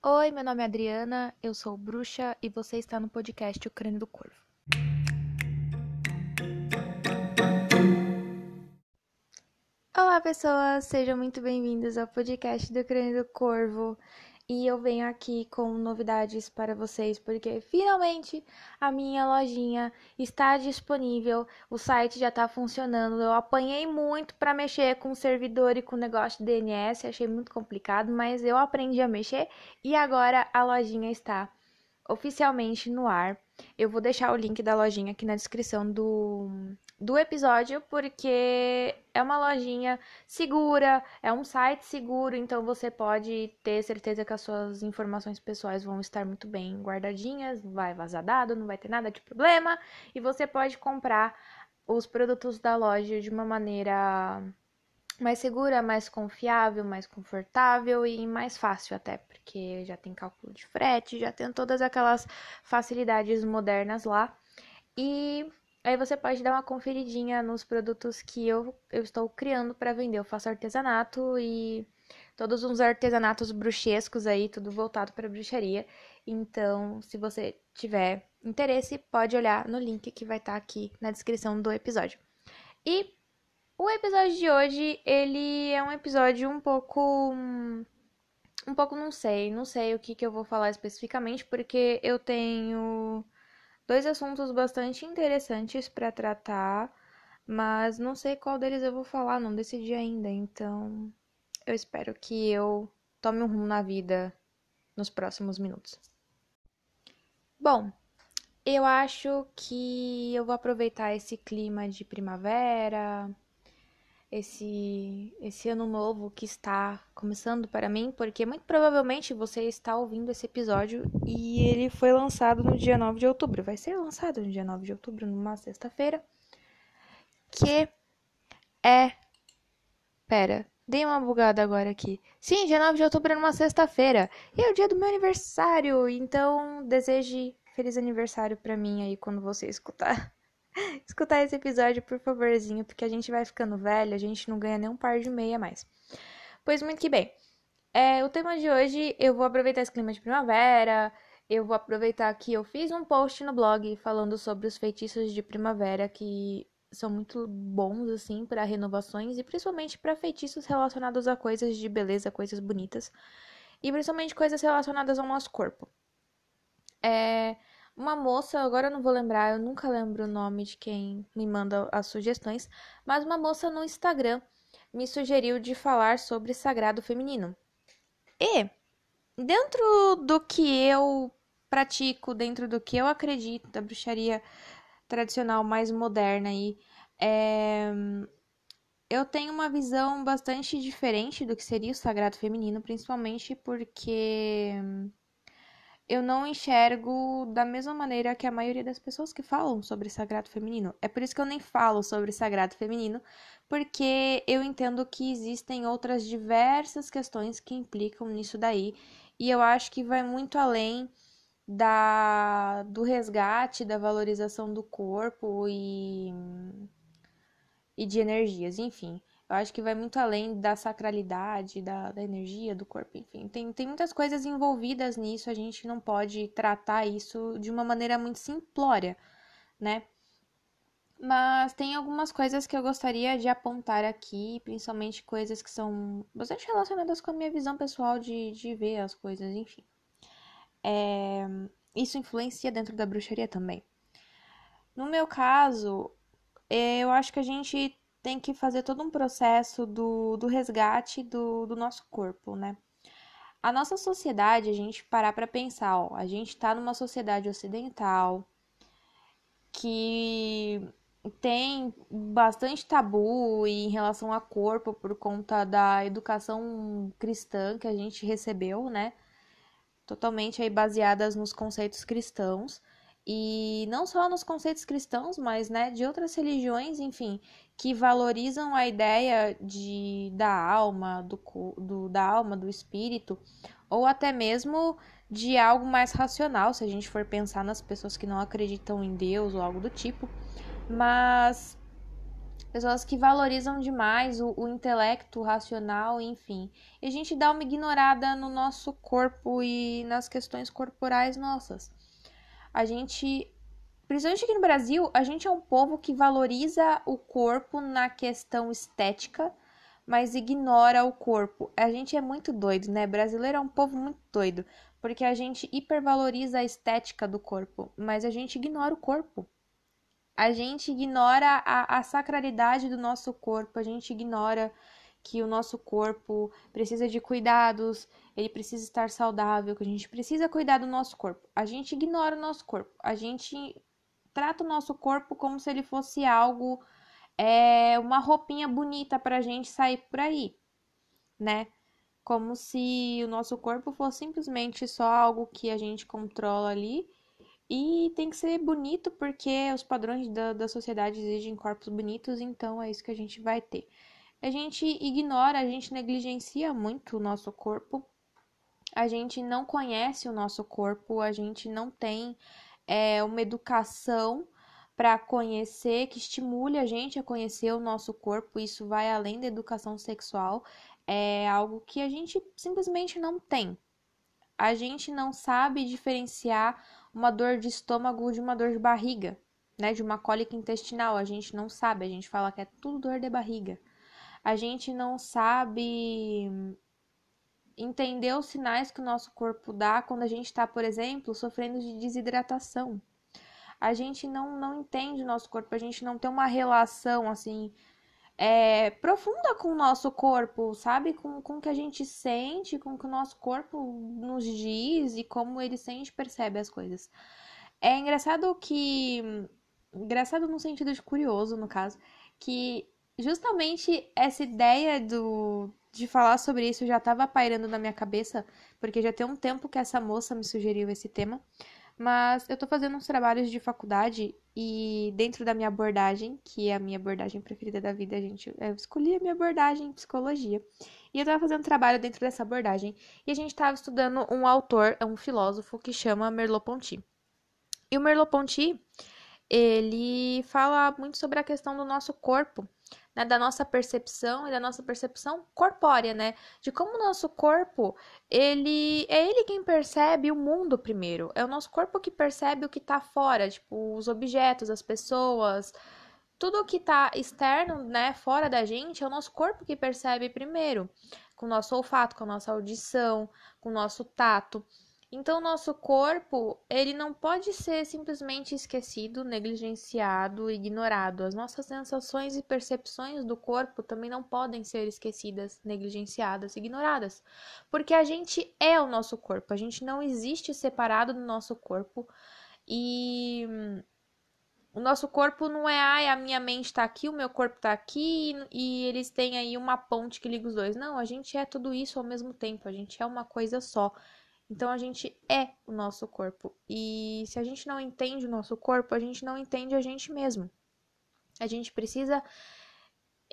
Oi, meu nome é Adriana, eu sou bruxa e você está no podcast O Crânio do Corvo. Olá, pessoas, sejam muito bem-vindos ao podcast do Crânio do Corvo. E eu venho aqui com novidades para vocês, porque finalmente a minha lojinha está disponível, o site já está funcionando. Eu apanhei muito para mexer com o servidor e com o negócio de DNS, achei muito complicado, mas eu aprendi a mexer e agora a lojinha está oficialmente no ar. Eu vou deixar o link da lojinha aqui na descrição do, do episódio, porque é uma lojinha segura, é um site seguro, então você pode ter certeza que as suas informações pessoais vão estar muito bem guardadinhas, não vai vazar dado, não vai ter nada de problema, e você pode comprar os produtos da loja de uma maneira mais segura, mais confiável, mais confortável e mais fácil até, porque já tem cálculo de frete, já tem todas aquelas facilidades modernas lá. E aí você pode dar uma conferidinha nos produtos que eu, eu estou criando para vender. Eu faço artesanato e todos uns artesanatos bruxescos aí, tudo voltado para bruxaria. Então, se você tiver interesse, pode olhar no link que vai estar tá aqui na descrição do episódio. E o episódio de hoje, ele é um episódio um pouco. Um pouco não sei, não sei o que, que eu vou falar especificamente, porque eu tenho dois assuntos bastante interessantes para tratar, mas não sei qual deles eu vou falar, não decidi ainda, então eu espero que eu tome um rumo na vida nos próximos minutos. Bom, eu acho que eu vou aproveitar esse clima de primavera, esse, esse ano novo que está começando para mim, porque muito provavelmente você está ouvindo esse episódio e ele foi lançado no dia 9 de outubro. Vai ser lançado no dia 9 de outubro, numa sexta-feira. Que é. Pera, dei uma bugada agora aqui. Sim, dia 9 de outubro é numa sexta-feira. E é o dia do meu aniversário. Então, deseje feliz aniversário para mim aí quando você escutar escutar esse episódio, por favorzinho, porque a gente vai ficando velho, a gente não ganha nem um par de meia mais. Pois muito que bem. É, o tema de hoje, eu vou aproveitar esse clima de primavera, eu vou aproveitar que eu fiz um post no blog falando sobre os feitiços de primavera que são muito bons assim para renovações e principalmente para feitiços relacionados a coisas de beleza, coisas bonitas e principalmente coisas relacionadas ao nosso corpo. É, uma moça, agora eu não vou lembrar, eu nunca lembro o nome de quem me manda as sugestões, mas uma moça no Instagram me sugeriu de falar sobre sagrado feminino. E dentro do que eu pratico, dentro do que eu acredito da bruxaria tradicional mais moderna aí, é... eu tenho uma visão bastante diferente do que seria o sagrado feminino, principalmente porque eu não enxergo da mesma maneira que a maioria das pessoas que falam sobre sagrado feminino. É por isso que eu nem falo sobre sagrado feminino, porque eu entendo que existem outras diversas questões que implicam nisso daí, e eu acho que vai muito além da do resgate, da valorização do corpo e e de energias, enfim. Eu acho que vai muito além da sacralidade, da, da energia do corpo, enfim. Tem, tem muitas coisas envolvidas nisso, a gente não pode tratar isso de uma maneira muito simplória, né? Mas tem algumas coisas que eu gostaria de apontar aqui, principalmente coisas que são bastante relacionadas com a minha visão pessoal de, de ver as coisas, enfim. É, isso influencia dentro da bruxaria também. No meu caso, eu acho que a gente tem que fazer todo um processo do, do resgate do, do nosso corpo, né? A nossa sociedade, a gente parar para pensar, ó, a gente está numa sociedade ocidental que tem bastante tabu em relação a corpo por conta da educação cristã que a gente recebeu, né? Totalmente aí baseadas nos conceitos cristãos e não só nos conceitos cristãos, mas né, de outras religiões, enfim, que valorizam a ideia de, da alma, do, do, da alma, do espírito, ou até mesmo de algo mais racional, se a gente for pensar nas pessoas que não acreditam em Deus ou algo do tipo. Mas pessoas que valorizam demais o, o intelecto, o racional, enfim. E a gente dá uma ignorada no nosso corpo e nas questões corporais nossas. A gente, principalmente aqui no Brasil, a gente é um povo que valoriza o corpo na questão estética, mas ignora o corpo. A gente é muito doido, né? Brasileiro é um povo muito doido, porque a gente hipervaloriza a estética do corpo, mas a gente ignora o corpo a gente ignora a, a sacralidade do nosso corpo, a gente ignora que o nosso corpo precisa de cuidados, ele precisa estar saudável, que a gente precisa cuidar do nosso corpo. A gente ignora o nosso corpo, a gente trata o nosso corpo como se ele fosse algo, é, uma roupinha bonita para a gente sair por aí, né? Como se o nosso corpo fosse simplesmente só algo que a gente controla ali e tem que ser bonito porque os padrões da, da sociedade exigem corpos bonitos, então é isso que a gente vai ter. A gente ignora, a gente negligencia muito o nosso corpo, a gente não conhece o nosso corpo, a gente não tem é, uma educação para conhecer, que estimule a gente a conhecer o nosso corpo, isso vai além da educação sexual, é algo que a gente simplesmente não tem. A gente não sabe diferenciar uma dor de estômago de uma dor de barriga, né? De uma cólica intestinal. A gente não sabe, a gente fala que é tudo dor de barriga. A gente não sabe entender os sinais que o nosso corpo dá quando a gente está, por exemplo, sofrendo de desidratação. A gente não, não entende o nosso corpo, a gente não tem uma relação assim é, profunda com o nosso corpo, sabe? Com, com o que a gente sente, com o que o nosso corpo nos diz e como ele sente percebe as coisas. É engraçado que. Engraçado no sentido de curioso, no caso, que justamente essa ideia do, de falar sobre isso já estava pairando na minha cabeça, porque já tem um tempo que essa moça me sugeriu esse tema. Mas eu tô fazendo uns trabalhos de faculdade e dentro da minha abordagem, que é a minha abordagem preferida da vida, a gente, eu escolhi a minha abordagem em psicologia. E eu tava fazendo trabalho dentro dessa abordagem e a gente tava estudando um autor, um filósofo que chama Merleau-Ponty. E o Merleau-Ponty, ele fala muito sobre a questão do nosso corpo né, da nossa percepção e da nossa percepção corpórea, né? De como o nosso corpo, ele é ele quem percebe o mundo primeiro. É o nosso corpo que percebe o que tá fora, tipo, os objetos, as pessoas, tudo que tá externo, né, fora da gente, é o nosso corpo que percebe primeiro, com o nosso olfato, com a nossa audição, com o nosso tato. Então, nosso corpo, ele não pode ser simplesmente esquecido, negligenciado, ignorado. As nossas sensações e percepções do corpo também não podem ser esquecidas, negligenciadas, ignoradas, porque a gente é o nosso corpo, a gente não existe separado do nosso corpo e o nosso corpo não é, ai, a minha mente tá aqui, o meu corpo tá aqui e eles têm aí uma ponte que liga os dois. Não, a gente é tudo isso ao mesmo tempo, a gente é uma coisa só. Então a gente é o nosso corpo. E se a gente não entende o nosso corpo, a gente não entende a gente mesmo. A gente precisa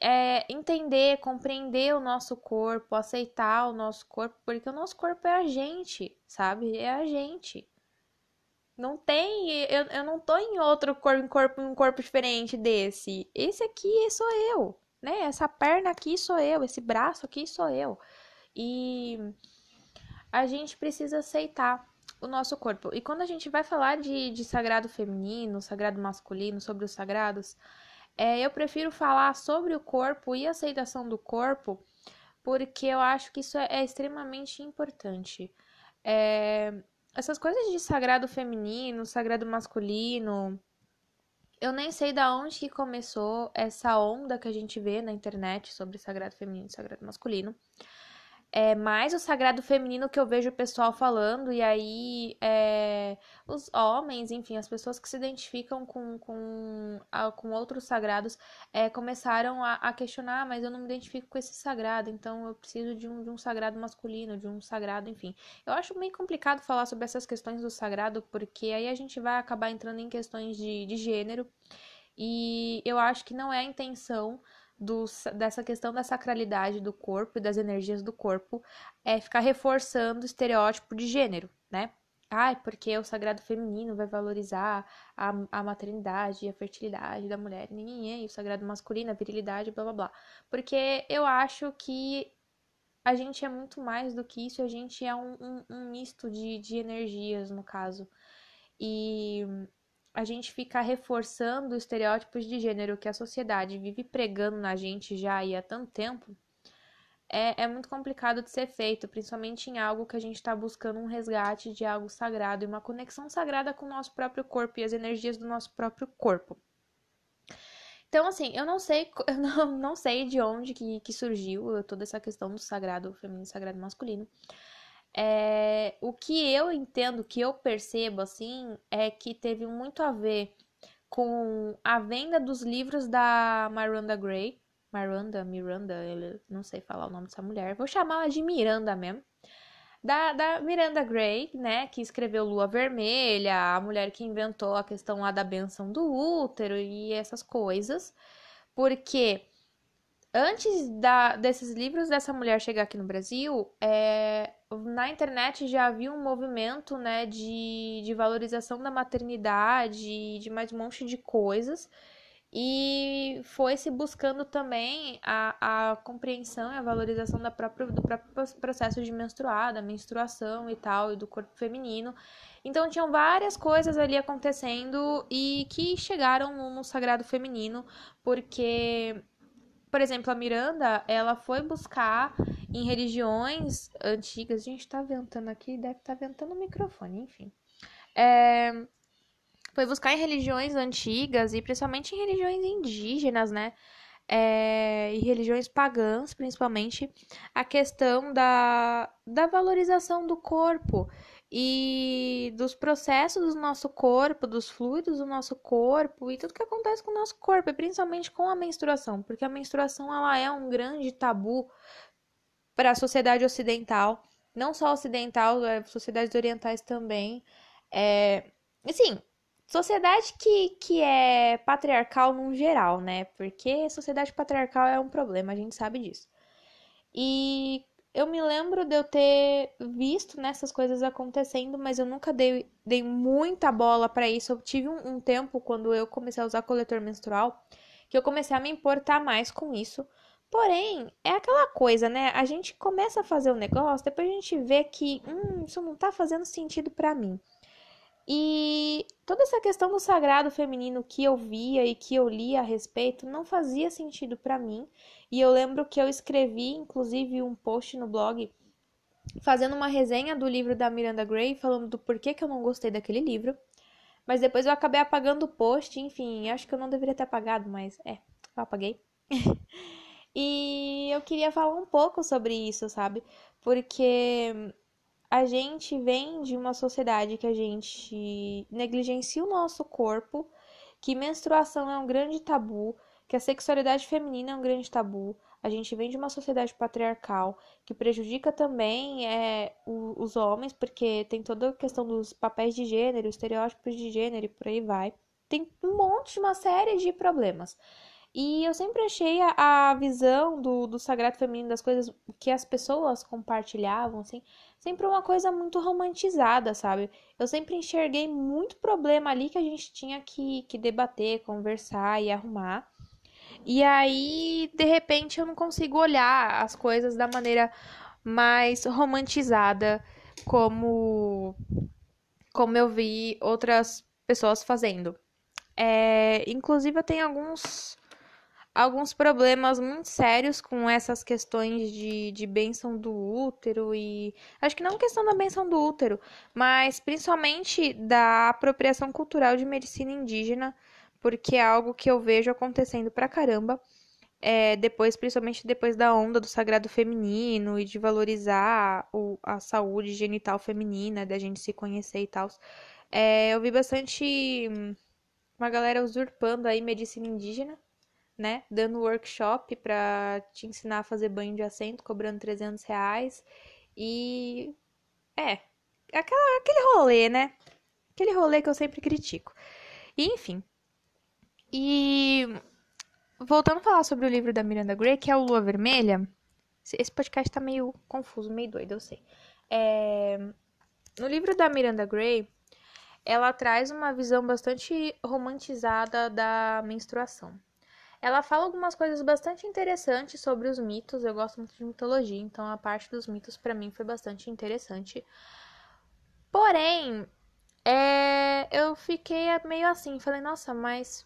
é, entender, compreender o nosso corpo, aceitar o nosso corpo, porque o nosso corpo é a gente, sabe? É a gente. Não tem, eu, eu não tô em outro corpo, em corpo, em um corpo diferente desse. Esse aqui sou eu, né? Essa perna aqui sou eu, esse braço aqui sou eu. E a gente precisa aceitar o nosso corpo. E quando a gente vai falar de, de sagrado feminino, sagrado masculino, sobre os sagrados, é, eu prefiro falar sobre o corpo e aceitação do corpo, porque eu acho que isso é, é extremamente importante. É, essas coisas de sagrado feminino, sagrado masculino, eu nem sei da onde que começou essa onda que a gente vê na internet sobre sagrado feminino e sagrado masculino é mais o sagrado feminino que eu vejo o pessoal falando, e aí é, os homens, enfim, as pessoas que se identificam com, com, a, com outros sagrados é, começaram a, a, questionar, mas eu não me identifico com esse sagrado, então eu preciso de um, de um sagrado masculino, de um sagrado, enfim. Eu acho meio complicado falar sobre essas questões do sagrado, porque aí a gente vai acabar entrando em questões de, de gênero, e eu acho que não é a intenção do, dessa questão da sacralidade do corpo e das energias do corpo é ficar reforçando o estereótipo de gênero, né? Ai, porque o sagrado feminino vai valorizar a, a maternidade e a fertilidade da mulher. E o sagrado masculino, a virilidade, blá blá blá. Porque eu acho que a gente é muito mais do que isso, a gente é um, um, um misto de, de energias, no caso. E a gente fica reforçando estereótipos de gênero que a sociedade vive pregando na gente já há tanto tempo é, é muito complicado de ser feito, principalmente em algo que a gente está buscando um resgate de algo sagrado e uma conexão sagrada com o nosso próprio corpo e as energias do nosso próprio corpo. Então, assim, eu não sei, eu não, não sei de onde que, que surgiu toda essa questão do sagrado feminino sagrado masculino. É, o que eu entendo, que eu percebo, assim, é que teve muito a ver com a venda dos livros da Miranda Gray, Miranda, Miranda, eu não sei falar o nome dessa mulher, vou chamá-la de Miranda mesmo. Da, da Miranda Gray, né, que escreveu Lua Vermelha, a mulher que inventou a questão lá da benção do útero e essas coisas. Porque antes da, desses livros dessa mulher chegar aqui no Brasil, é, na internet já havia um movimento né, de, de valorização da maternidade, de mais um monte de coisas e foi se buscando também a, a compreensão e a valorização da própria, do próprio processo de menstruar, da menstruação e tal, e do corpo feminino. Então tinham várias coisas ali acontecendo e que chegaram no sagrado feminino, porque, por exemplo, a Miranda, ela foi buscar em religiões antigas, a gente tá ventando aqui, deve estar tá ventando o microfone, enfim. É, foi buscar em religiões antigas e principalmente em religiões indígenas, né? É, e religiões pagãs, principalmente, a questão da, da valorização do corpo e dos processos do nosso corpo, dos fluidos do nosso corpo e tudo que acontece com o nosso corpo, e principalmente com a menstruação, porque a menstruação ela é um grande tabu para a sociedade ocidental, não só ocidental, é, sociedades orientais também. É, assim, Sociedade que, que é patriarcal num geral, né? Porque sociedade patriarcal é um problema, a gente sabe disso. E eu me lembro de eu ter visto nessas coisas acontecendo, mas eu nunca dei, dei muita bola para isso. Eu tive um, um, tempo quando eu comecei a usar coletor menstrual que eu comecei a me importar mais com isso. Porém, é aquela coisa, né? A gente começa a fazer o um negócio, depois a gente vê que, hum, isso não tá fazendo sentido para mim. E toda essa questão do sagrado feminino que eu via e que eu lia a respeito não fazia sentido para mim. E eu lembro que eu escrevi, inclusive, um post no blog fazendo uma resenha do livro da Miranda Gray, falando do porquê que eu não gostei daquele livro. Mas depois eu acabei apagando o post, enfim, acho que eu não deveria ter apagado, mas é, eu apaguei. e eu queria falar um pouco sobre isso, sabe? Porque a gente vem de uma sociedade que a gente negligencia o nosso corpo, que menstruação é um grande tabu, que a sexualidade feminina é um grande tabu. A gente vem de uma sociedade patriarcal que prejudica também é, os homens, porque tem toda a questão dos papéis de gênero, estereótipos de gênero e por aí vai. Tem um monte, uma série de problemas. E eu sempre achei a, a visão do, do sagrado feminino, das coisas que as pessoas compartilhavam, assim, sempre uma coisa muito romantizada, sabe? Eu sempre enxerguei muito problema ali que a gente tinha que, que debater, conversar e arrumar. E aí, de repente, eu não consigo olhar as coisas da maneira mais romantizada como como eu vi outras pessoas fazendo. É, inclusive, eu tenho alguns alguns problemas muito sérios com essas questões de, de benção do útero e acho que não questão da benção do útero, mas principalmente da apropriação cultural de medicina indígena, porque é algo que eu vejo acontecendo pra caramba. É, depois, principalmente depois da onda do sagrado feminino e de valorizar o, a saúde genital feminina, da gente se conhecer e tal. É, eu vi bastante hum, uma galera usurpando aí medicina indígena né? Dando workshop para te ensinar a fazer banho de assento, cobrando 300 reais. E. É. Aquela, aquele rolê, né? Aquele rolê que eu sempre critico. E, enfim. E. Voltando a falar sobre o livro da Miranda Gray, que é o Lua Vermelha. Esse podcast tá meio confuso, meio doido, eu sei. É... no livro da Miranda Gray, ela traz uma visão bastante romantizada da menstruação. Ela fala algumas coisas bastante interessantes sobre os mitos. Eu gosto muito de mitologia, então a parte dos mitos para mim foi bastante interessante. Porém, é, eu fiquei meio assim, falei, nossa, mas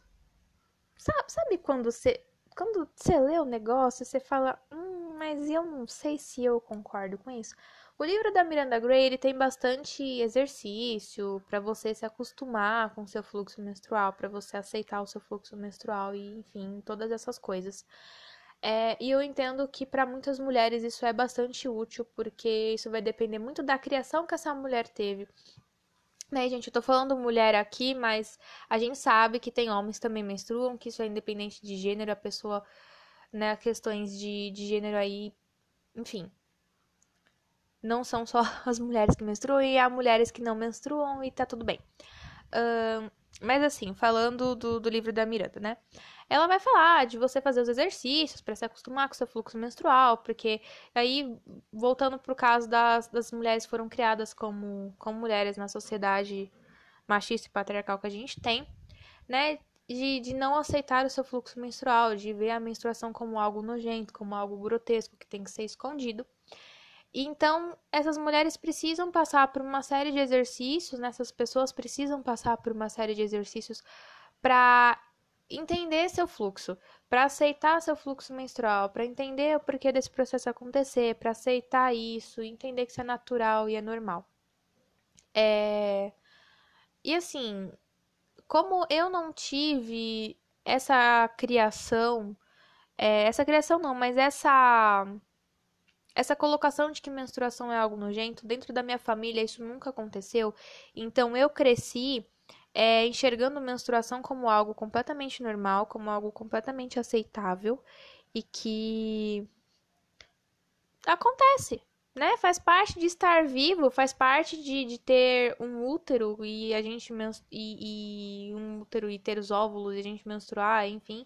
sabe, sabe quando você quando você lê o negócio, você fala, hum, mas eu não sei se eu concordo com isso. O livro da Miranda Gray ele tem bastante exercício para você se acostumar com o seu fluxo menstrual, para você aceitar o seu fluxo menstrual e, enfim, todas essas coisas. É, e eu entendo que para muitas mulheres isso é bastante útil, porque isso vai depender muito da criação que essa mulher teve. Né, gente, eu tô falando mulher aqui, mas a gente sabe que tem homens também menstruam, que isso é independente de gênero, a pessoa, né, questões de, de gênero aí, enfim, não são só as mulheres que menstruam e há mulheres que não menstruam e tá tudo bem. Uh, mas assim, falando do, do livro da Miranda, né? Ela vai falar de você fazer os exercícios para se acostumar com o seu fluxo menstrual, porque aí, voltando pro caso das, das mulheres que foram criadas como, como mulheres na sociedade machista e patriarcal que a gente tem, né? De, de não aceitar o seu fluxo menstrual, de ver a menstruação como algo nojento, como algo grotesco que tem que ser escondido. Então, essas mulheres precisam passar por uma série de exercícios, né? essas pessoas precisam passar por uma série de exercícios para entender seu fluxo, para aceitar seu fluxo menstrual, para entender o porquê desse processo acontecer, para aceitar isso, entender que isso é natural e é normal. É... E assim, como eu não tive essa criação, é, essa criação não, mas essa essa colocação de que menstruação é algo nojento, dentro da minha família isso nunca aconteceu. Então eu cresci é, enxergando menstruação como algo completamente normal, como algo completamente aceitável e que acontece, né? Faz parte de estar vivo, faz parte de, de ter um útero e a gente e, e um útero e ter os óvulos e a gente menstruar, enfim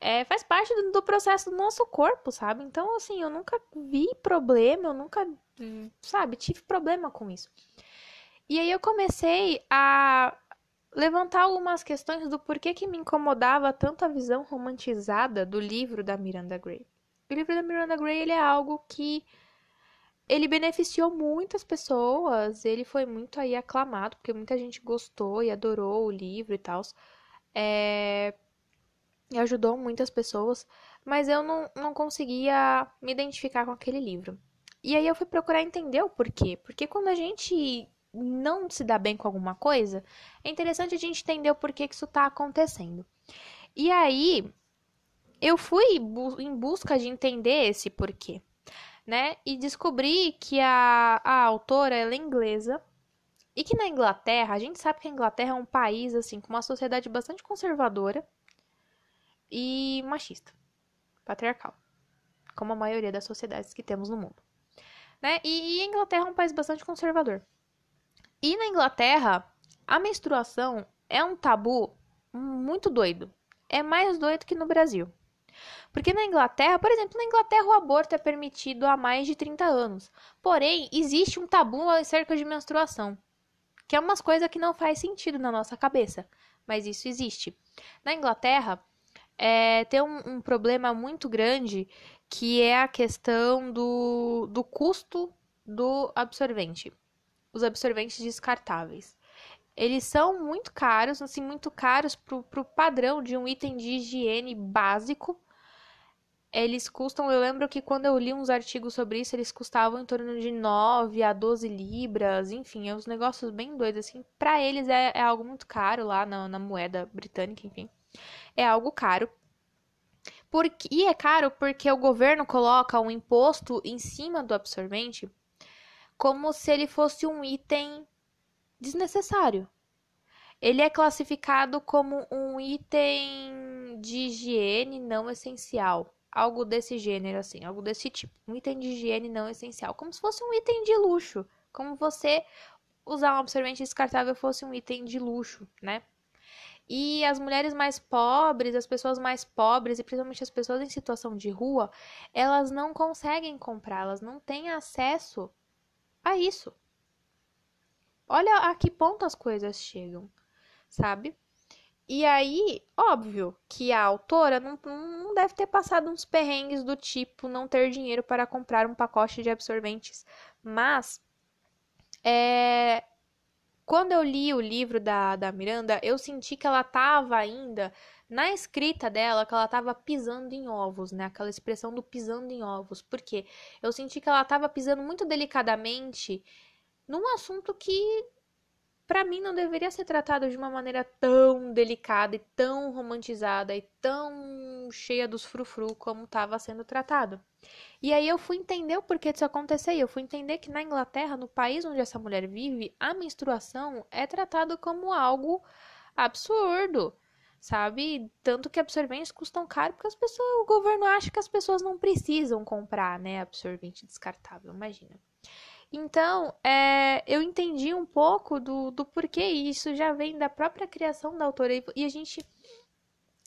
é, faz parte do, do, processo do nosso corpo, sabe? Então, assim, eu nunca vi problema, eu nunca, sabe, tive problema com isso. E aí eu comecei a levantar algumas questões do porquê que me incomodava tanto a visão romantizada do livro da Miranda Gray. O livro da Miranda Gray, ele é algo que ele beneficiou muitas pessoas, ele foi muito aí aclamado, porque muita gente gostou e adorou o livro e tal. É, e ajudou muitas pessoas, mas eu não, não conseguia me identificar com aquele livro. E aí eu fui procurar entender o porquê. Porque quando a gente não se dá bem com alguma coisa, é interessante a gente entender o porquê que isso está acontecendo. E aí eu fui em busca de entender esse porquê, né? E descobri que a, a autora é inglesa e que na Inglaterra, a gente sabe que a Inglaterra é um país assim com uma sociedade bastante conservadora e machista, patriarcal, como a maioria das sociedades que temos no mundo. Né? E, e a Inglaterra é um país bastante conservador. E na Inglaterra, a menstruação é um tabu muito doido. É mais doido que no Brasil. Porque na Inglaterra, por exemplo, na Inglaterra o aborto é permitido há mais de 30 anos. Porém, existe um tabu acerca de menstruação, que é umas coisas que não faz sentido na nossa cabeça, mas isso existe. Na Inglaterra, é, tem um, um problema muito grande que é a questão do, do custo do absorvente. Os absorventes descartáveis. Eles são muito caros, assim, muito caros para o padrão de um item de higiene básico. Eles custam, eu lembro que quando eu li uns artigos sobre isso, eles custavam em torno de 9 a 12 libras, enfim, é uns negócios bem doidos, assim. Para eles é, é, algo muito caro lá na, na moeda britânica, enfim é algo caro. E é caro porque o governo coloca um imposto em cima do absorvente como se ele fosse um item desnecessário. Ele é classificado como um item de higiene não essencial. Algo desse gênero, assim, algo desse tipo. Um item de higiene não essencial. Como se fosse um item de luxo. Como você usar um absorvente descartável fosse um item de luxo, né? E as mulheres mais pobres, as pessoas mais pobres, e principalmente as pessoas em situação de rua, elas não conseguem comprar, elas não têm acesso a isso. Olha a que ponto as coisas chegam, sabe? E aí, óbvio que a autora não, não deve ter passado uns perrengues do tipo não ter dinheiro para comprar um pacote de absorventes. Mas, é, quando eu li o livro da, da Miranda, eu senti que ela estava ainda, na escrita dela, que ela estava pisando em ovos, né? Aquela expressão do pisando em ovos. Por quê? Eu senti que ela estava pisando muito delicadamente num assunto que para mim não deveria ser tratado de uma maneira tão delicada e tão romantizada e tão cheia dos frufru como estava sendo tratado. E aí eu fui entender o porquê disso acontecer. Eu fui entender que na Inglaterra, no país onde essa mulher vive, a menstruação é tratado como algo absurdo, sabe? Tanto que absorventes custam caro porque as pessoas, o governo acha que as pessoas não precisam comprar, né, absorvente descartável, imagina. Então, é, eu entendi um pouco do, do porquê isso já vem da própria criação da autora. E a gente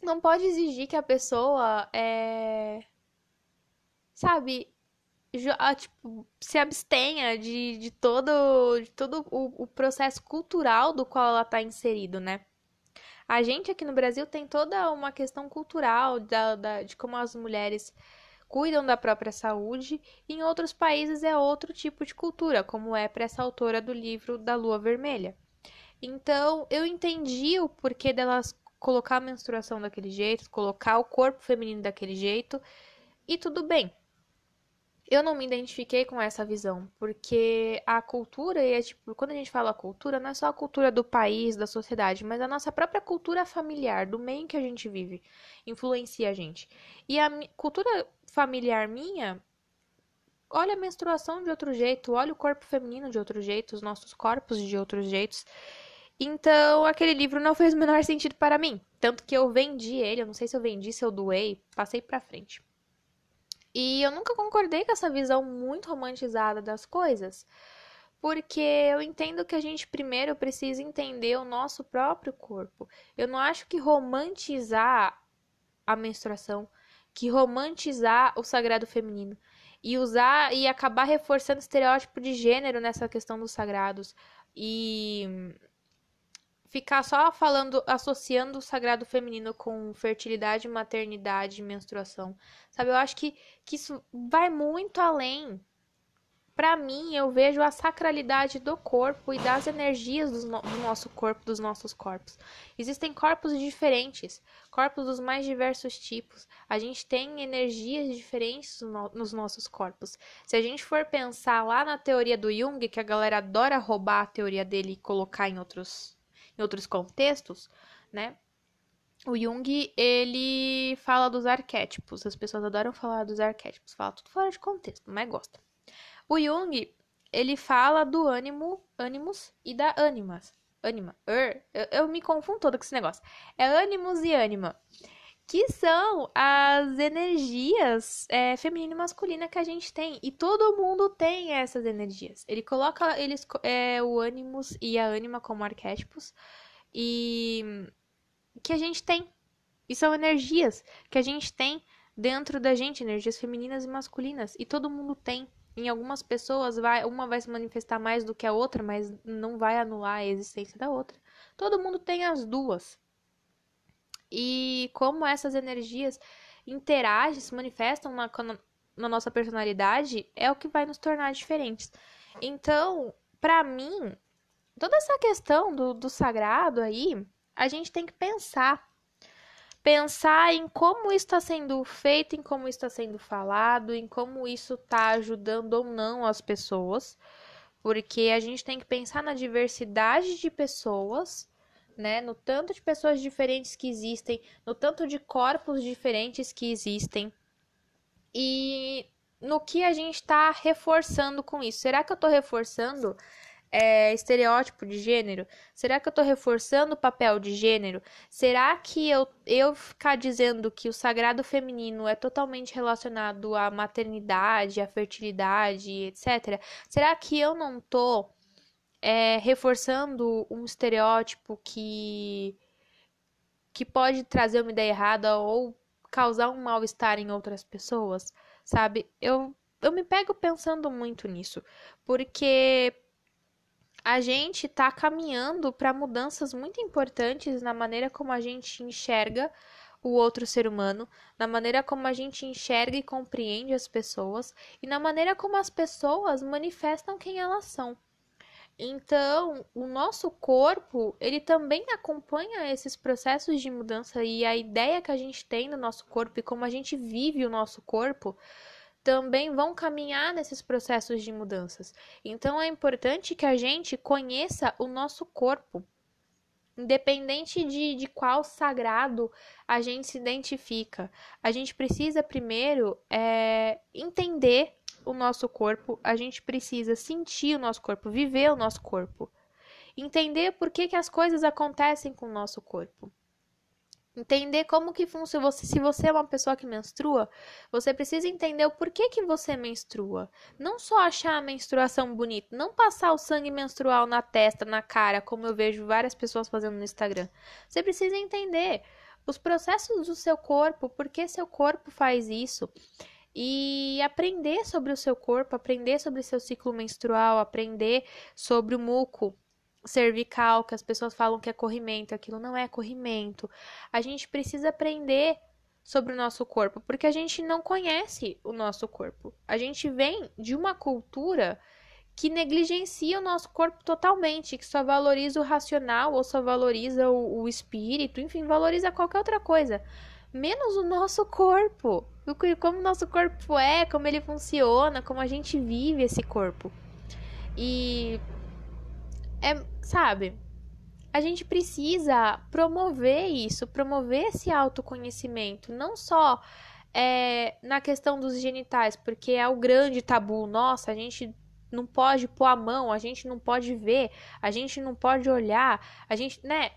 não pode exigir que a pessoa, é, sabe, tipo, se abstenha de, de todo, de todo o, o processo cultural do qual ela está inserido, né? A gente aqui no Brasil tem toda uma questão cultural da, da, de como as mulheres cuidam da própria saúde, e em outros países é outro tipo de cultura, como é para essa autora do livro da Lua Vermelha. Então, eu entendi o porquê delas colocar a menstruação daquele jeito, colocar o corpo feminino daquele jeito, e tudo bem. Eu não me identifiquei com essa visão, porque a cultura, e é tipo, quando a gente fala cultura, não é só a cultura do país, da sociedade, mas a nossa própria cultura familiar, do meio que a gente vive, influencia a gente. E a cultura familiar minha olha a menstruação de outro jeito, olha o corpo feminino de outro jeito, os nossos corpos de outros jeitos. Então, aquele livro não fez o menor sentido para mim. Tanto que eu vendi ele, eu não sei se eu vendi, se eu doei, passei pra frente. E eu nunca concordei com essa visão muito romantizada das coisas. Porque eu entendo que a gente primeiro precisa entender o nosso próprio corpo. Eu não acho que romantizar a menstruação que romantizar o sagrado feminino e usar e acabar reforçando estereótipo de gênero nessa questão dos sagrados e ficar só falando, associando o sagrado feminino com fertilidade, maternidade menstruação. Sabe, eu acho que, que isso vai muito além para mim, eu vejo a sacralidade do corpo e das energias do, no do, nosso corpo, dos nossos corpos. Existem corpos diferentes, corpos dos mais diversos tipos. A gente tem energias diferentes no nos nossos corpos. Se a gente for pensar lá na teoria do Jung, que a galera adora roubar a teoria dele e colocar em outros, em outros contextos, né? O Jung, ele fala dos arquétipos. As pessoas adoram falar dos arquétipos. Fala tudo fora de contexto, mas gosta. O Jung, ele fala do ânimo, ânimos e da animas. Anima, er, eu, eu me confundo todo com esse negócio. É ânimos e anima, que são as energias é, feminina e masculina que a gente tem. E todo mundo tem essas energias. Ele coloca eles, é, o ânimos e a anima como arquétipos. E que a gente tem. E são energias que a gente tem dentro da gente, energias femininas e masculinas. E todo mundo tem. Em algumas pessoas, vai, uma vai se manifestar mais do que a outra, mas não vai anular a existência da outra. Todo mundo tem as duas. E como essas energias interagem, se manifestam na, na nossa personalidade, é o que vai nos tornar diferentes. Então, para mim, toda essa questão do, do sagrado aí, a gente tem que pensar pensar em como está sendo feito, em como está sendo falado, em como isso está ajudando ou não as pessoas, porque a gente tem que pensar na diversidade de pessoas, né? No tanto de pessoas diferentes que existem, no tanto de corpos diferentes que existem e no que a gente está reforçando com isso. Será que eu estou reforçando é, estereótipo de gênero? Será que eu estou reforçando o papel de gênero? Será que eu, eu ficar dizendo que o sagrado feminino é totalmente relacionado à maternidade, à fertilidade, etc. Será que eu não estou é, reforçando um estereótipo que que pode trazer uma ideia errada ou causar um mal-estar em outras pessoas, sabe? Eu, eu me pego pensando muito nisso, porque a gente está caminhando para mudanças muito importantes na maneira como a gente enxerga o outro ser humano, na maneira como a gente enxerga e compreende as pessoas e na maneira como as pessoas manifestam quem elas são. Então, o nosso corpo, ele também acompanha esses processos de mudança e a ideia que a gente tem do nosso corpo e como a gente vive o nosso corpo também vão caminhar nesses processos de mudanças. Então, é importante que a gente conheça o nosso corpo, independente de, de qual sagrado a gente se identifica. A gente precisa primeiro é, entender o nosso corpo, a gente precisa sentir o nosso corpo, viver o nosso corpo, entender por que, que as coisas acontecem com o nosso corpo. Entender como que funciona. Você, se você é uma pessoa que menstrua, você precisa entender o porquê que você menstrua. Não só achar a menstruação bonita, não passar o sangue menstrual na testa, na cara, como eu vejo várias pessoas fazendo no Instagram. Você precisa entender os processos do seu corpo, por que seu corpo faz isso e aprender sobre o seu corpo, aprender sobre seu ciclo menstrual, aprender sobre o muco cervical, que as pessoas falam que é corrimento, aquilo não é corrimento. A gente precisa aprender sobre o nosso corpo, porque a gente não conhece o nosso corpo. A gente vem de uma cultura que negligencia o nosso corpo totalmente, que só valoriza o racional ou só valoriza o, o espírito, enfim, valoriza qualquer outra coisa menos o nosso corpo. Como o nosso corpo é, como ele funciona, como a gente vive esse corpo. E é, sabe? A gente precisa promover isso, promover esse autoconhecimento, não só é, na questão dos genitais, porque é o grande tabu. Nossa, a gente não pode pôr a mão, a gente não pode ver, a gente não pode olhar, a gente, né,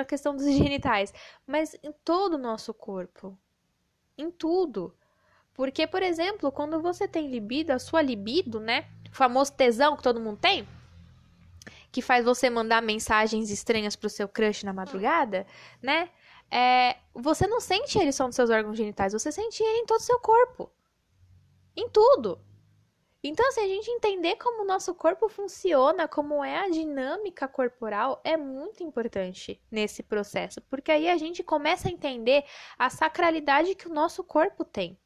a questão dos genitais, mas em todo o nosso corpo. Em tudo. Porque, por exemplo, quando você tem libido, a sua libido, né, o famoso tesão que todo mundo tem, que faz você mandar mensagens estranhas pro seu crush na madrugada, né? É, você não sente ele só nos seus órgãos genitais, você sente ele em todo o seu corpo. Em tudo. Então, assim, a gente entender como o nosso corpo funciona, como é a dinâmica corporal, é muito importante nesse processo, porque aí a gente começa a entender a sacralidade que o nosso corpo tem.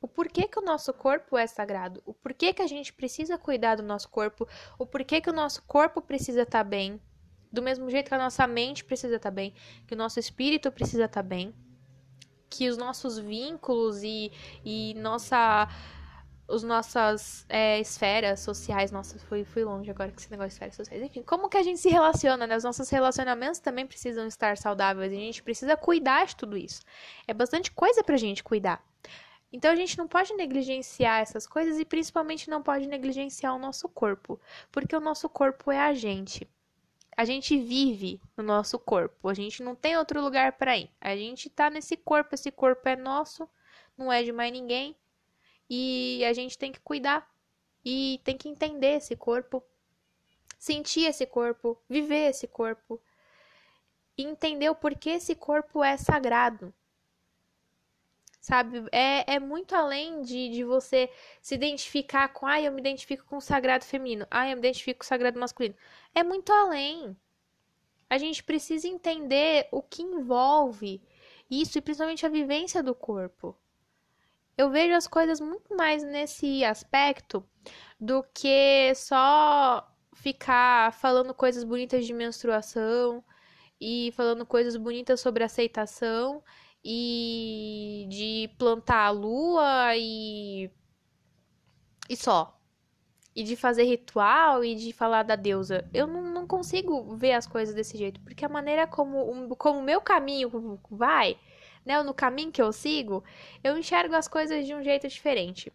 O porquê que o nosso corpo é sagrado, o porquê que a gente precisa cuidar do nosso corpo, o porquê que o nosso corpo precisa estar tá bem, do mesmo jeito que a nossa mente precisa estar tá bem, que o nosso espírito precisa estar tá bem, que os nossos vínculos e, e nossa as nossas é, esferas sociais. Nossa, fui, fui longe agora com esse negócio de esferas sociais. Enfim, como que a gente se relaciona, né? Os nossos relacionamentos também precisam estar saudáveis. E a gente precisa cuidar de tudo isso. É bastante coisa pra gente cuidar. Então a gente não pode negligenciar essas coisas e principalmente não pode negligenciar o nosso corpo, porque o nosso corpo é a gente. A gente vive no nosso corpo, a gente não tem outro lugar para ir. A gente tá nesse corpo, esse corpo é nosso, não é de mais ninguém. E a gente tem que cuidar e tem que entender esse corpo, sentir esse corpo, viver esse corpo e entender o porquê esse corpo é sagrado. Sabe? É, é muito além de, de você se identificar com, ah, eu me identifico com o sagrado feminino, ah, eu me identifico com o sagrado masculino. É muito além. A gente precisa entender o que envolve isso e principalmente a vivência do corpo eu vejo as coisas muito mais nesse aspecto do que só ficar falando coisas bonitas de menstruação e falando coisas bonitas sobre aceitação e de plantar a lua e e só. E de fazer ritual e de falar da deusa. Eu não, não consigo ver as coisas desse jeito, porque a maneira como como o meu caminho vai né, no caminho que eu sigo, eu enxergo as coisas de um jeito diferente.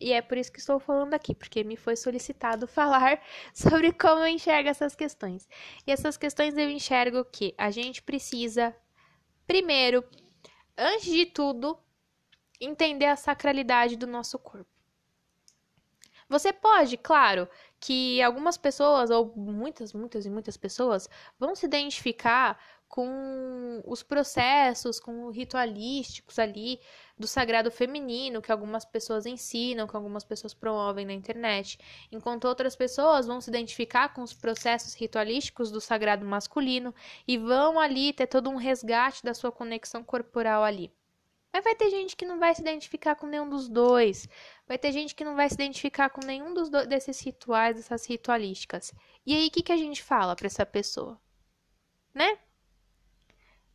E é por isso que estou falando aqui, porque me foi solicitado falar sobre como eu enxergo essas questões. E essas questões eu enxergo que a gente precisa, primeiro, antes de tudo, entender a sacralidade do nosso corpo. Você pode, claro, que algumas pessoas, ou muitas, muitas e muitas pessoas, vão se identificar com os processos, com ritualísticos ali do sagrado feminino que algumas pessoas ensinam, que algumas pessoas promovem na internet, enquanto outras pessoas vão se identificar com os processos ritualísticos do sagrado masculino e vão ali ter todo um resgate da sua conexão corporal ali. Mas vai ter gente que não vai se identificar com nenhum dos dois. Vai ter gente que não vai se identificar com nenhum dos do desses rituais, dessas ritualísticas. E aí, o que, que a gente fala para essa pessoa? Né?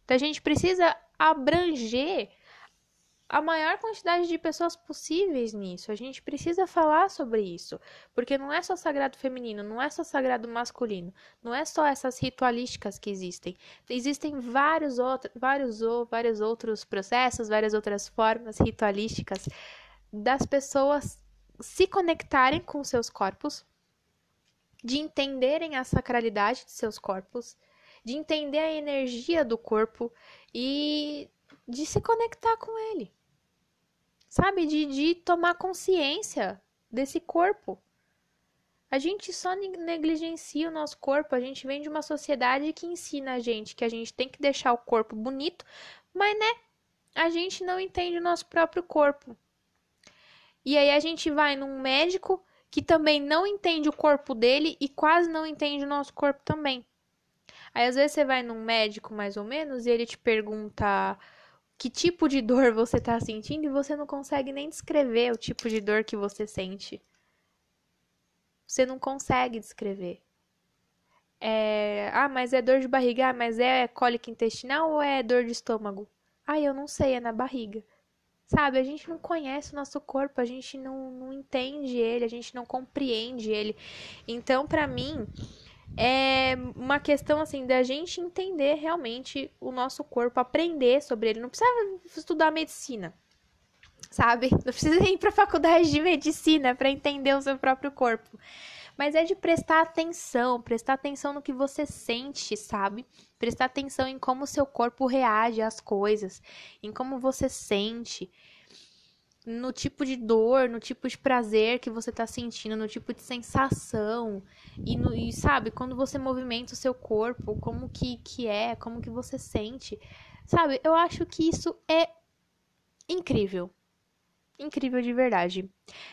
Então a gente precisa abranger a maior quantidade de pessoas possíveis nisso. A gente precisa falar sobre isso, porque não é só sagrado feminino, não é só sagrado masculino, não é só essas ritualísticas que existem. Existem vários outros, vários vários outros processos, várias outras formas ritualísticas das pessoas se conectarem com seus corpos, de entenderem a sacralidade de seus corpos, de entender a energia do corpo e de se conectar com ele. Sabe? De, de tomar consciência desse corpo. A gente só negligencia o nosso corpo. A gente vem de uma sociedade que ensina a gente que a gente tem que deixar o corpo bonito, mas né? A gente não entende o nosso próprio corpo. E aí a gente vai num médico que também não entende o corpo dele e quase não entende o nosso corpo também. Aí às vezes você vai num médico mais ou menos e ele te pergunta que tipo de dor você tá sentindo e você não consegue nem descrever o tipo de dor que você sente. Você não consegue descrever. É... Ah, mas é dor de barriga, ah, mas é cólica intestinal ou é dor de estômago? Ah, eu não sei, é na barriga. Sabe, a gente não conhece o nosso corpo, a gente não, não entende ele, a gente não compreende ele. Então, para mim, é uma questão assim da gente entender realmente o nosso corpo, aprender sobre ele. Não precisa estudar medicina, sabe? Não precisa ir para faculdade de medicina para entender o seu próprio corpo. Mas é de prestar atenção, prestar atenção no que você sente, sabe? Prestar atenção em como o seu corpo reage às coisas, em como você sente no tipo de dor, no tipo de prazer que você tá sentindo, no tipo de sensação. E, no, e sabe, quando você movimenta o seu corpo, como que, que é, como que você sente. Sabe, eu acho que isso é incrível. Incrível de verdade.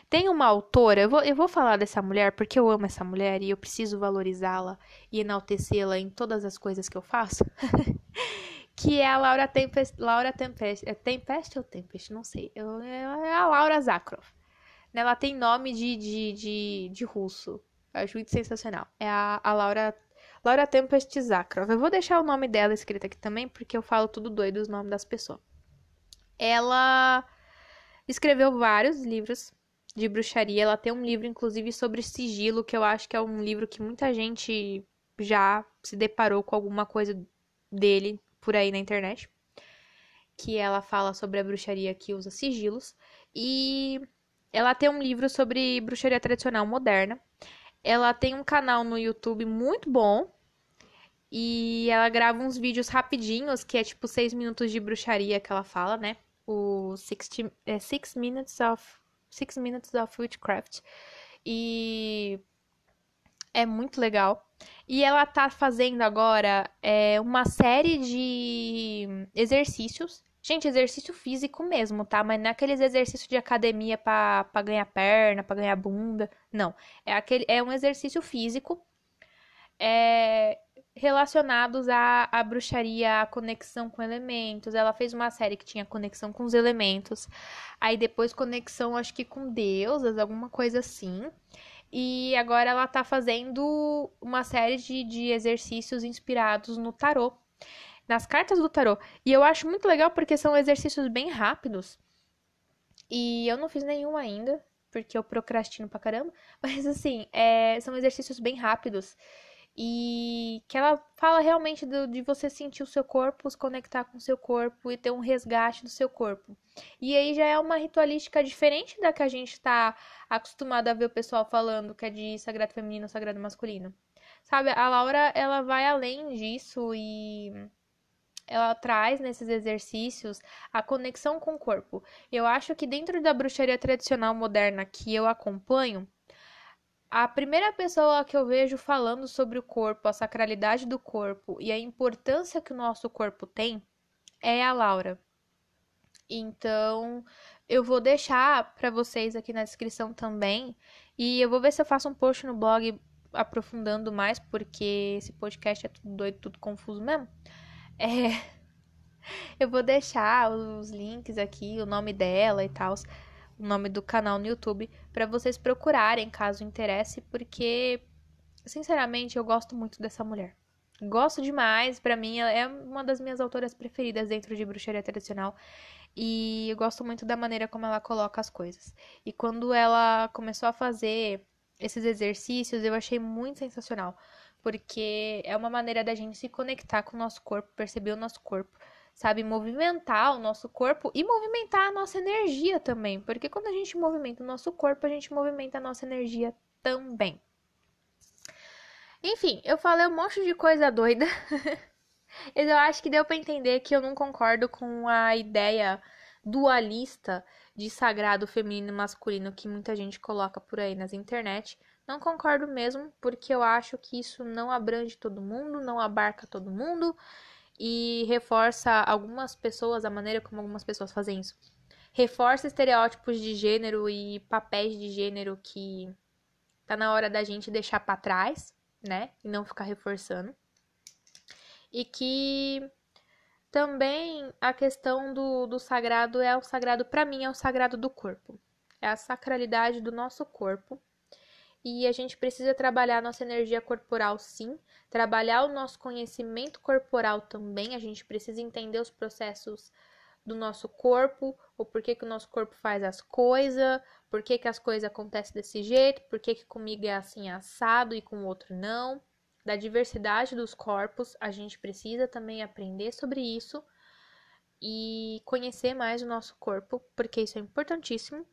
Tem uma autora, eu vou, eu vou falar dessa mulher porque eu amo essa mulher e eu preciso valorizá-la e enaltecê-la em todas as coisas que eu faço. que é a Laura Tempest, Laura Tempest, é Tempest ou Tempest, não sei, é a Laura Zakharov. Ela tem nome de, de, de, de russo, eu acho muito sensacional. É a, a Laura, Laura Tempest Zakharov. Eu vou deixar o nome dela escrito aqui também, porque eu falo tudo doido os nomes das pessoas. Ela escreveu vários livros de bruxaria. Ela tem um livro, inclusive, sobre sigilo, que eu acho que é um livro que muita gente já se deparou com alguma coisa dele por aí na internet, que ela fala sobre a bruxaria que usa sigilos e ela tem um livro sobre bruxaria tradicional moderna. Ela tem um canal no YouTube muito bom e ela grava uns vídeos rapidinhos, que é tipo seis minutos de bruxaria que ela fala, né? O 60, é, six minutes of Six Minutes of Witchcraft. E é muito legal. E ela tá fazendo agora é, uma série de exercícios. Gente, exercício físico mesmo, tá? Mas não é aqueles exercícios de academia pra ganhar perna, pra ganhar bunda. Não. É, aquele, é um exercício físico é, relacionados à, à bruxaria, à conexão com elementos. Ela fez uma série que tinha conexão com os elementos. Aí depois conexão, acho que com deusas, alguma coisa assim. E agora ela tá fazendo uma série de, de exercícios inspirados no tarô, nas cartas do tarô. E eu acho muito legal porque são exercícios bem rápidos. E eu não fiz nenhum ainda, porque eu procrastino pra caramba. Mas assim, é, são exercícios bem rápidos e que ela fala realmente do, de você sentir o seu corpo, se conectar com o seu corpo e ter um resgate do seu corpo. E aí já é uma ritualística diferente da que a gente está acostumado a ver o pessoal falando, que é de sagrado feminino, sagrado masculino. Sabe, a Laura, ela vai além disso e ela traz nesses exercícios a conexão com o corpo. Eu acho que dentro da bruxaria tradicional moderna que eu acompanho, a primeira pessoa que eu vejo falando sobre o corpo, a sacralidade do corpo e a importância que o nosso corpo tem é a Laura. Então, eu vou deixar para vocês aqui na descrição também. E eu vou ver se eu faço um post no blog aprofundando mais, porque esse podcast é tudo doido, tudo confuso mesmo. É, eu vou deixar os links aqui, o nome dela e tal, o nome do canal no YouTube, para vocês procurarem caso interesse, porque, sinceramente, eu gosto muito dessa mulher. Gosto demais, para mim, ela é uma das minhas autoras preferidas dentro de bruxaria tradicional. E eu gosto muito da maneira como ela coloca as coisas. E quando ela começou a fazer esses exercícios, eu achei muito sensacional, porque é uma maneira da gente se conectar com o nosso corpo, perceber o nosso corpo, sabe, movimentar o nosso corpo e movimentar a nossa energia também, porque quando a gente movimenta o nosso corpo, a gente movimenta a nossa energia também. Enfim, eu falei um monte de coisa doida. Eu acho que deu para entender que eu não concordo com a ideia dualista de sagrado feminino e masculino que muita gente coloca por aí nas internet. Não concordo mesmo, porque eu acho que isso não abrange todo mundo, não abarca todo mundo e reforça algumas pessoas, a maneira como algumas pessoas fazem isso. Reforça estereótipos de gênero e papéis de gênero que tá na hora da gente deixar para trás, né? E não ficar reforçando e que também a questão do, do sagrado é o sagrado, para mim, é o sagrado do corpo, é a sacralidade do nosso corpo. E a gente precisa trabalhar nossa energia corporal, sim, trabalhar o nosso conhecimento corporal também. A gente precisa entender os processos do nosso corpo, o porquê que o nosso corpo faz as coisas, por que, que as coisas acontecem desse jeito, por que, que comigo é assim assado e com o outro não da diversidade dos corpos, a gente precisa também aprender sobre isso e conhecer mais o nosso corpo, porque isso é importantíssimo.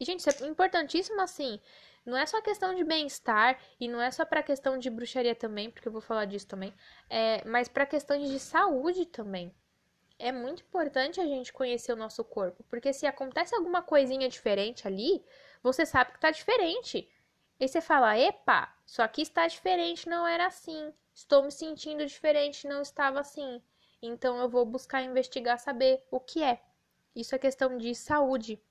E, gente, isso é importantíssimo assim. Não é só questão de bem-estar e não é só para questão de bruxaria também, porque eu vou falar disso também, é, mas para questões de saúde também. É muito importante a gente conhecer o nosso corpo, porque se acontece alguma coisinha diferente ali, você sabe que tá diferente. E você fala: epa, só que está diferente, não era assim. Estou me sentindo diferente, não estava assim. Então eu vou buscar investigar, saber o que é. Isso é questão de saúde.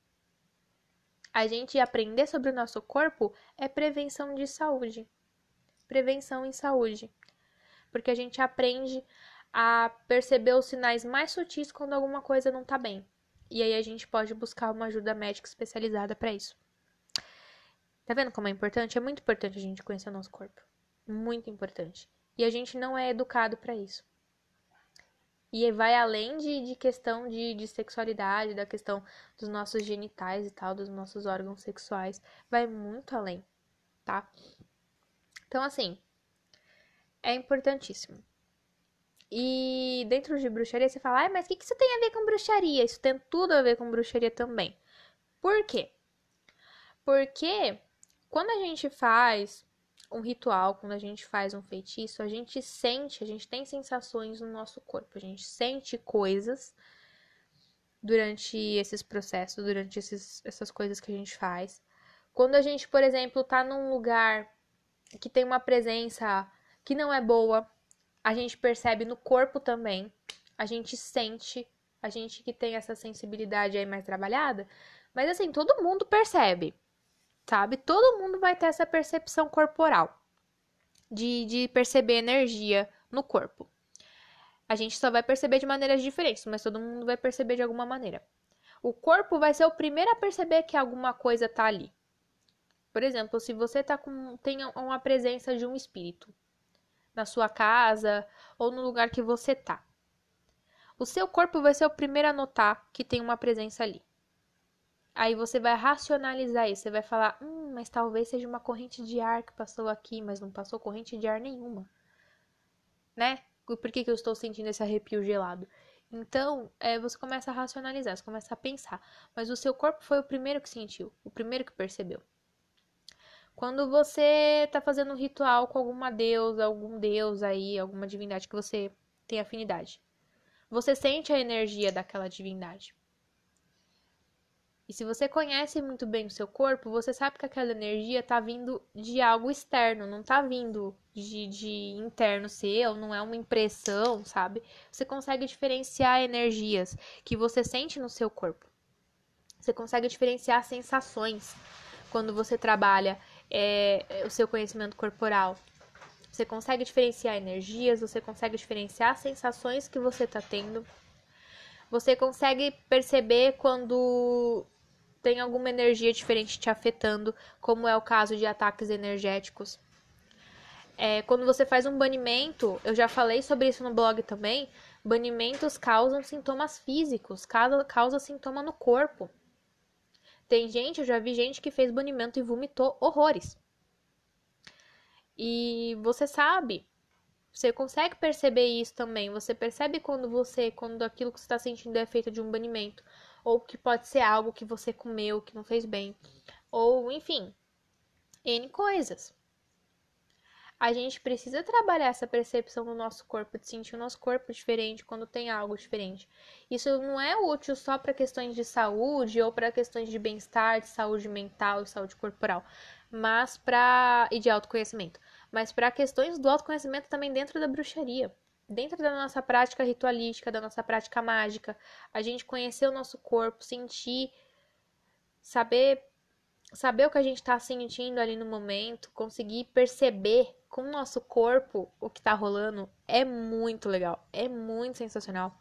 A gente aprender sobre o nosso corpo é prevenção de saúde. Prevenção em saúde. Porque a gente aprende a perceber os sinais mais sutis quando alguma coisa não está bem. E aí a gente pode buscar uma ajuda médica especializada para isso. Tá vendo como é importante? É muito importante a gente conhecer o nosso corpo. Muito importante. E a gente não é educado para isso. E vai além de, de questão de, de sexualidade, da questão dos nossos genitais e tal, dos nossos órgãos sexuais. Vai muito além, tá? Então, assim, é importantíssimo. E dentro de bruxaria você fala, ah, mas o que, que isso tem a ver com bruxaria? Isso tem tudo a ver com bruxaria também. Por quê? Porque quando a gente faz um ritual, quando a gente faz um feitiço, a gente sente, a gente tem sensações no nosso corpo, a gente sente coisas durante esses processos, durante esses, essas coisas que a gente faz. Quando a gente, por exemplo, tá num lugar que tem uma presença que não é boa, a gente percebe no corpo também, a gente sente, a gente que tem essa sensibilidade aí mais trabalhada, mas assim, todo mundo percebe sabe? Todo mundo vai ter essa percepção corporal de, de perceber energia no corpo. A gente só vai perceber de maneiras diferentes, mas todo mundo vai perceber de alguma maneira. O corpo vai ser o primeiro a perceber que alguma coisa tá ali. Por exemplo, se você tá com tem uma presença de um espírito na sua casa ou no lugar que você tá. O seu corpo vai ser o primeiro a notar que tem uma presença ali. Aí você vai racionalizar isso, você vai falar, hum, mas talvez seja uma corrente de ar que passou aqui, mas não passou corrente de ar nenhuma. Né? Por que, que eu estou sentindo esse arrepio gelado? Então, é, você começa a racionalizar, você começa a pensar. Mas o seu corpo foi o primeiro que sentiu, o primeiro que percebeu. Quando você está fazendo um ritual com alguma deusa, algum deus aí, alguma divindade que você tem afinidade, você sente a energia daquela divindade. E se você conhece muito bem o seu corpo, você sabe que aquela energia tá vindo de algo externo, não tá vindo de, de interno seu, não é uma impressão, sabe? Você consegue diferenciar energias que você sente no seu corpo. Você consegue diferenciar sensações quando você trabalha é, o seu conhecimento corporal. Você consegue diferenciar energias, você consegue diferenciar sensações que você está tendo. Você consegue perceber quando tem alguma energia diferente te afetando, como é o caso de ataques energéticos. É, quando você faz um banimento, eu já falei sobre isso no blog também, banimentos causam sintomas físicos, causa, causa sintoma no corpo. Tem gente, eu já vi gente que fez banimento e vomitou horrores. E você sabe, você consegue perceber isso também. Você percebe quando você, quando aquilo que você está sentindo é feito de um banimento, ou que pode ser algo que você comeu que não fez bem, ou enfim, N coisas a gente precisa trabalhar essa percepção do nosso corpo, de sentir o nosso corpo diferente quando tem algo diferente. Isso não é útil só para questões de saúde ou para questões de bem-estar, de saúde mental e saúde corporal, mas para e de autoconhecimento, mas para questões do autoconhecimento também dentro da bruxaria. Dentro da nossa prática ritualística, da nossa prática mágica, a gente conhecer o nosso corpo, sentir, saber saber o que a gente está sentindo ali no momento, conseguir perceber com o nosso corpo o que tá rolando é muito legal, é muito sensacional.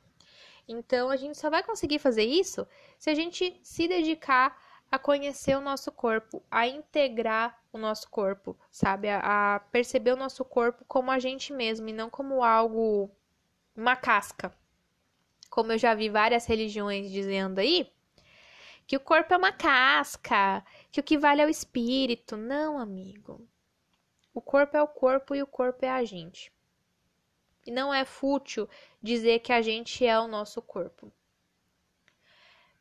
Então a gente só vai conseguir fazer isso se a gente se dedicar a conhecer o nosso corpo, a integrar o nosso corpo, sabe? A, a perceber o nosso corpo como a gente mesmo e não como algo, uma casca. Como eu já vi várias religiões dizendo aí, que o corpo é uma casca, que o que vale é o espírito. Não, amigo. O corpo é o corpo e o corpo é a gente. E não é fútil dizer que a gente é o nosso corpo.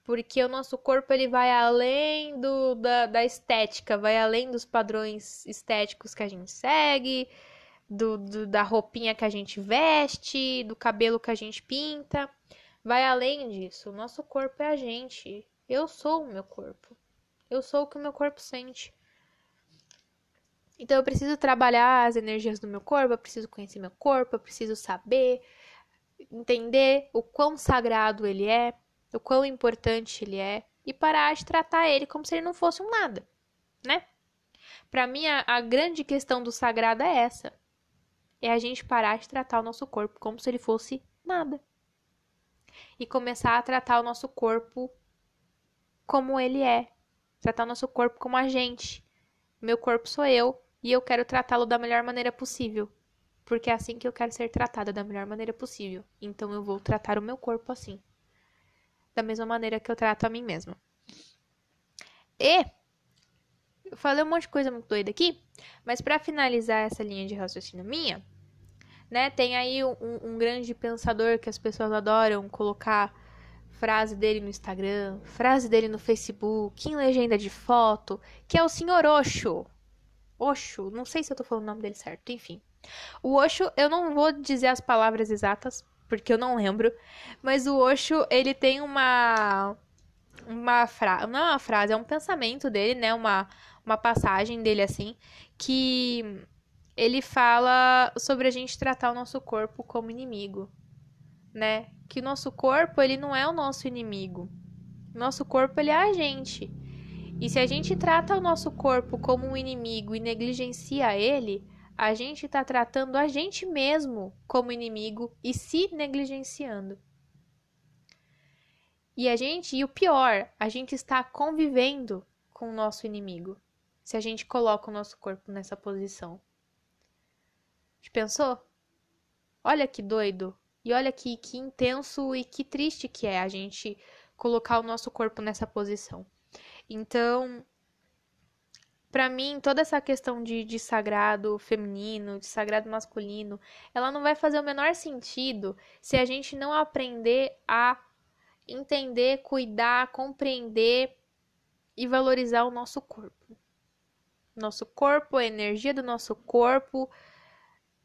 Porque o nosso corpo ele vai além do, da, da estética, vai além dos padrões estéticos que a gente segue, do, do, da roupinha que a gente veste, do cabelo que a gente pinta. Vai além disso. O nosso corpo é a gente. Eu sou o meu corpo. Eu sou o que o meu corpo sente. Então eu preciso trabalhar as energias do meu corpo, eu preciso conhecer meu corpo, eu preciso saber, entender o quão sagrado ele é, o quão importante ele é e parar de tratar ele como se ele não fosse um nada, né? Para mim a, a grande questão do sagrado é essa. É a gente parar de tratar o nosso corpo como se ele fosse nada. E começar a tratar o nosso corpo como ele é. Tratar o nosso corpo como a gente. Meu corpo sou eu, e eu quero tratá-lo da melhor maneira possível, porque é assim que eu quero ser tratada da melhor maneira possível. Então eu vou tratar o meu corpo assim, da mesma maneira que eu trato a mim mesma. E eu falei um monte de coisa muito doida aqui, mas para finalizar essa linha de raciocínio minha, né, tem aí um, um grande pensador que as pessoas adoram colocar frase dele no Instagram, frase dele no Facebook, em legenda de foto, que é o Senhor Osho. Osho, não sei se eu tô falando o nome dele certo, enfim. O Osho, eu não vou dizer as palavras exatas, porque eu não lembro, mas o Osho, ele tem uma uma frase, não é uma frase, é um pensamento dele, né, uma uma passagem dele assim, que ele fala sobre a gente tratar o nosso corpo como inimigo, né? Que o nosso corpo, ele não é o nosso inimigo. Nosso corpo, ele é a gente. E se a gente trata o nosso corpo como um inimigo e negligencia ele, a gente está tratando a gente mesmo como inimigo e se negligenciando. E a gente, e o pior, a gente está convivendo com o nosso inimigo. Se a gente coloca o nosso corpo nessa posição. Pensou? Olha que doido. E olha que, que intenso e que triste que é a gente colocar o nosso corpo nessa posição. Então, para mim, toda essa questão de, de sagrado feminino, de sagrado masculino, ela não vai fazer o menor sentido se a gente não aprender a entender, cuidar, compreender e valorizar o nosso corpo. Nosso corpo, a energia do nosso corpo,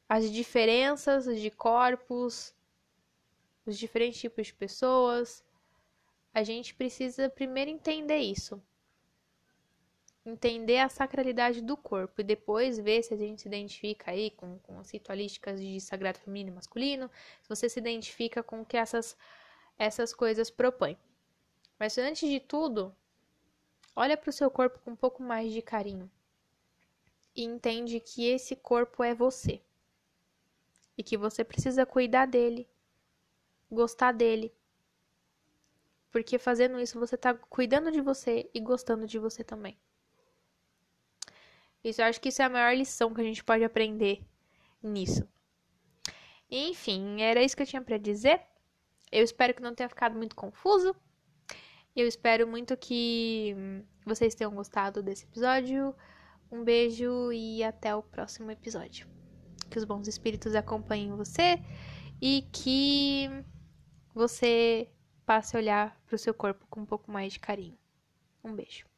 as diferenças de corpos, os diferentes tipos de pessoas, a gente precisa primeiro entender isso. Entender a sacralidade do corpo e depois ver se a gente se identifica aí com, com as ritualísticas de sagrado feminino e masculino, se você se identifica com o que essas, essas coisas propõem. Mas antes de tudo, olha para o seu corpo com um pouco mais de carinho e entende que esse corpo é você e que você precisa cuidar dele, gostar dele. Porque fazendo isso você está cuidando de você e gostando de você também. Isso eu acho que isso é a maior lição que a gente pode aprender nisso. Enfim, era isso que eu tinha para dizer. Eu espero que não tenha ficado muito confuso. Eu espero muito que vocês tenham gostado desse episódio. Um beijo e até o próximo episódio. Que os bons espíritos acompanhem você e que você passe a olhar para o seu corpo com um pouco mais de carinho. Um beijo.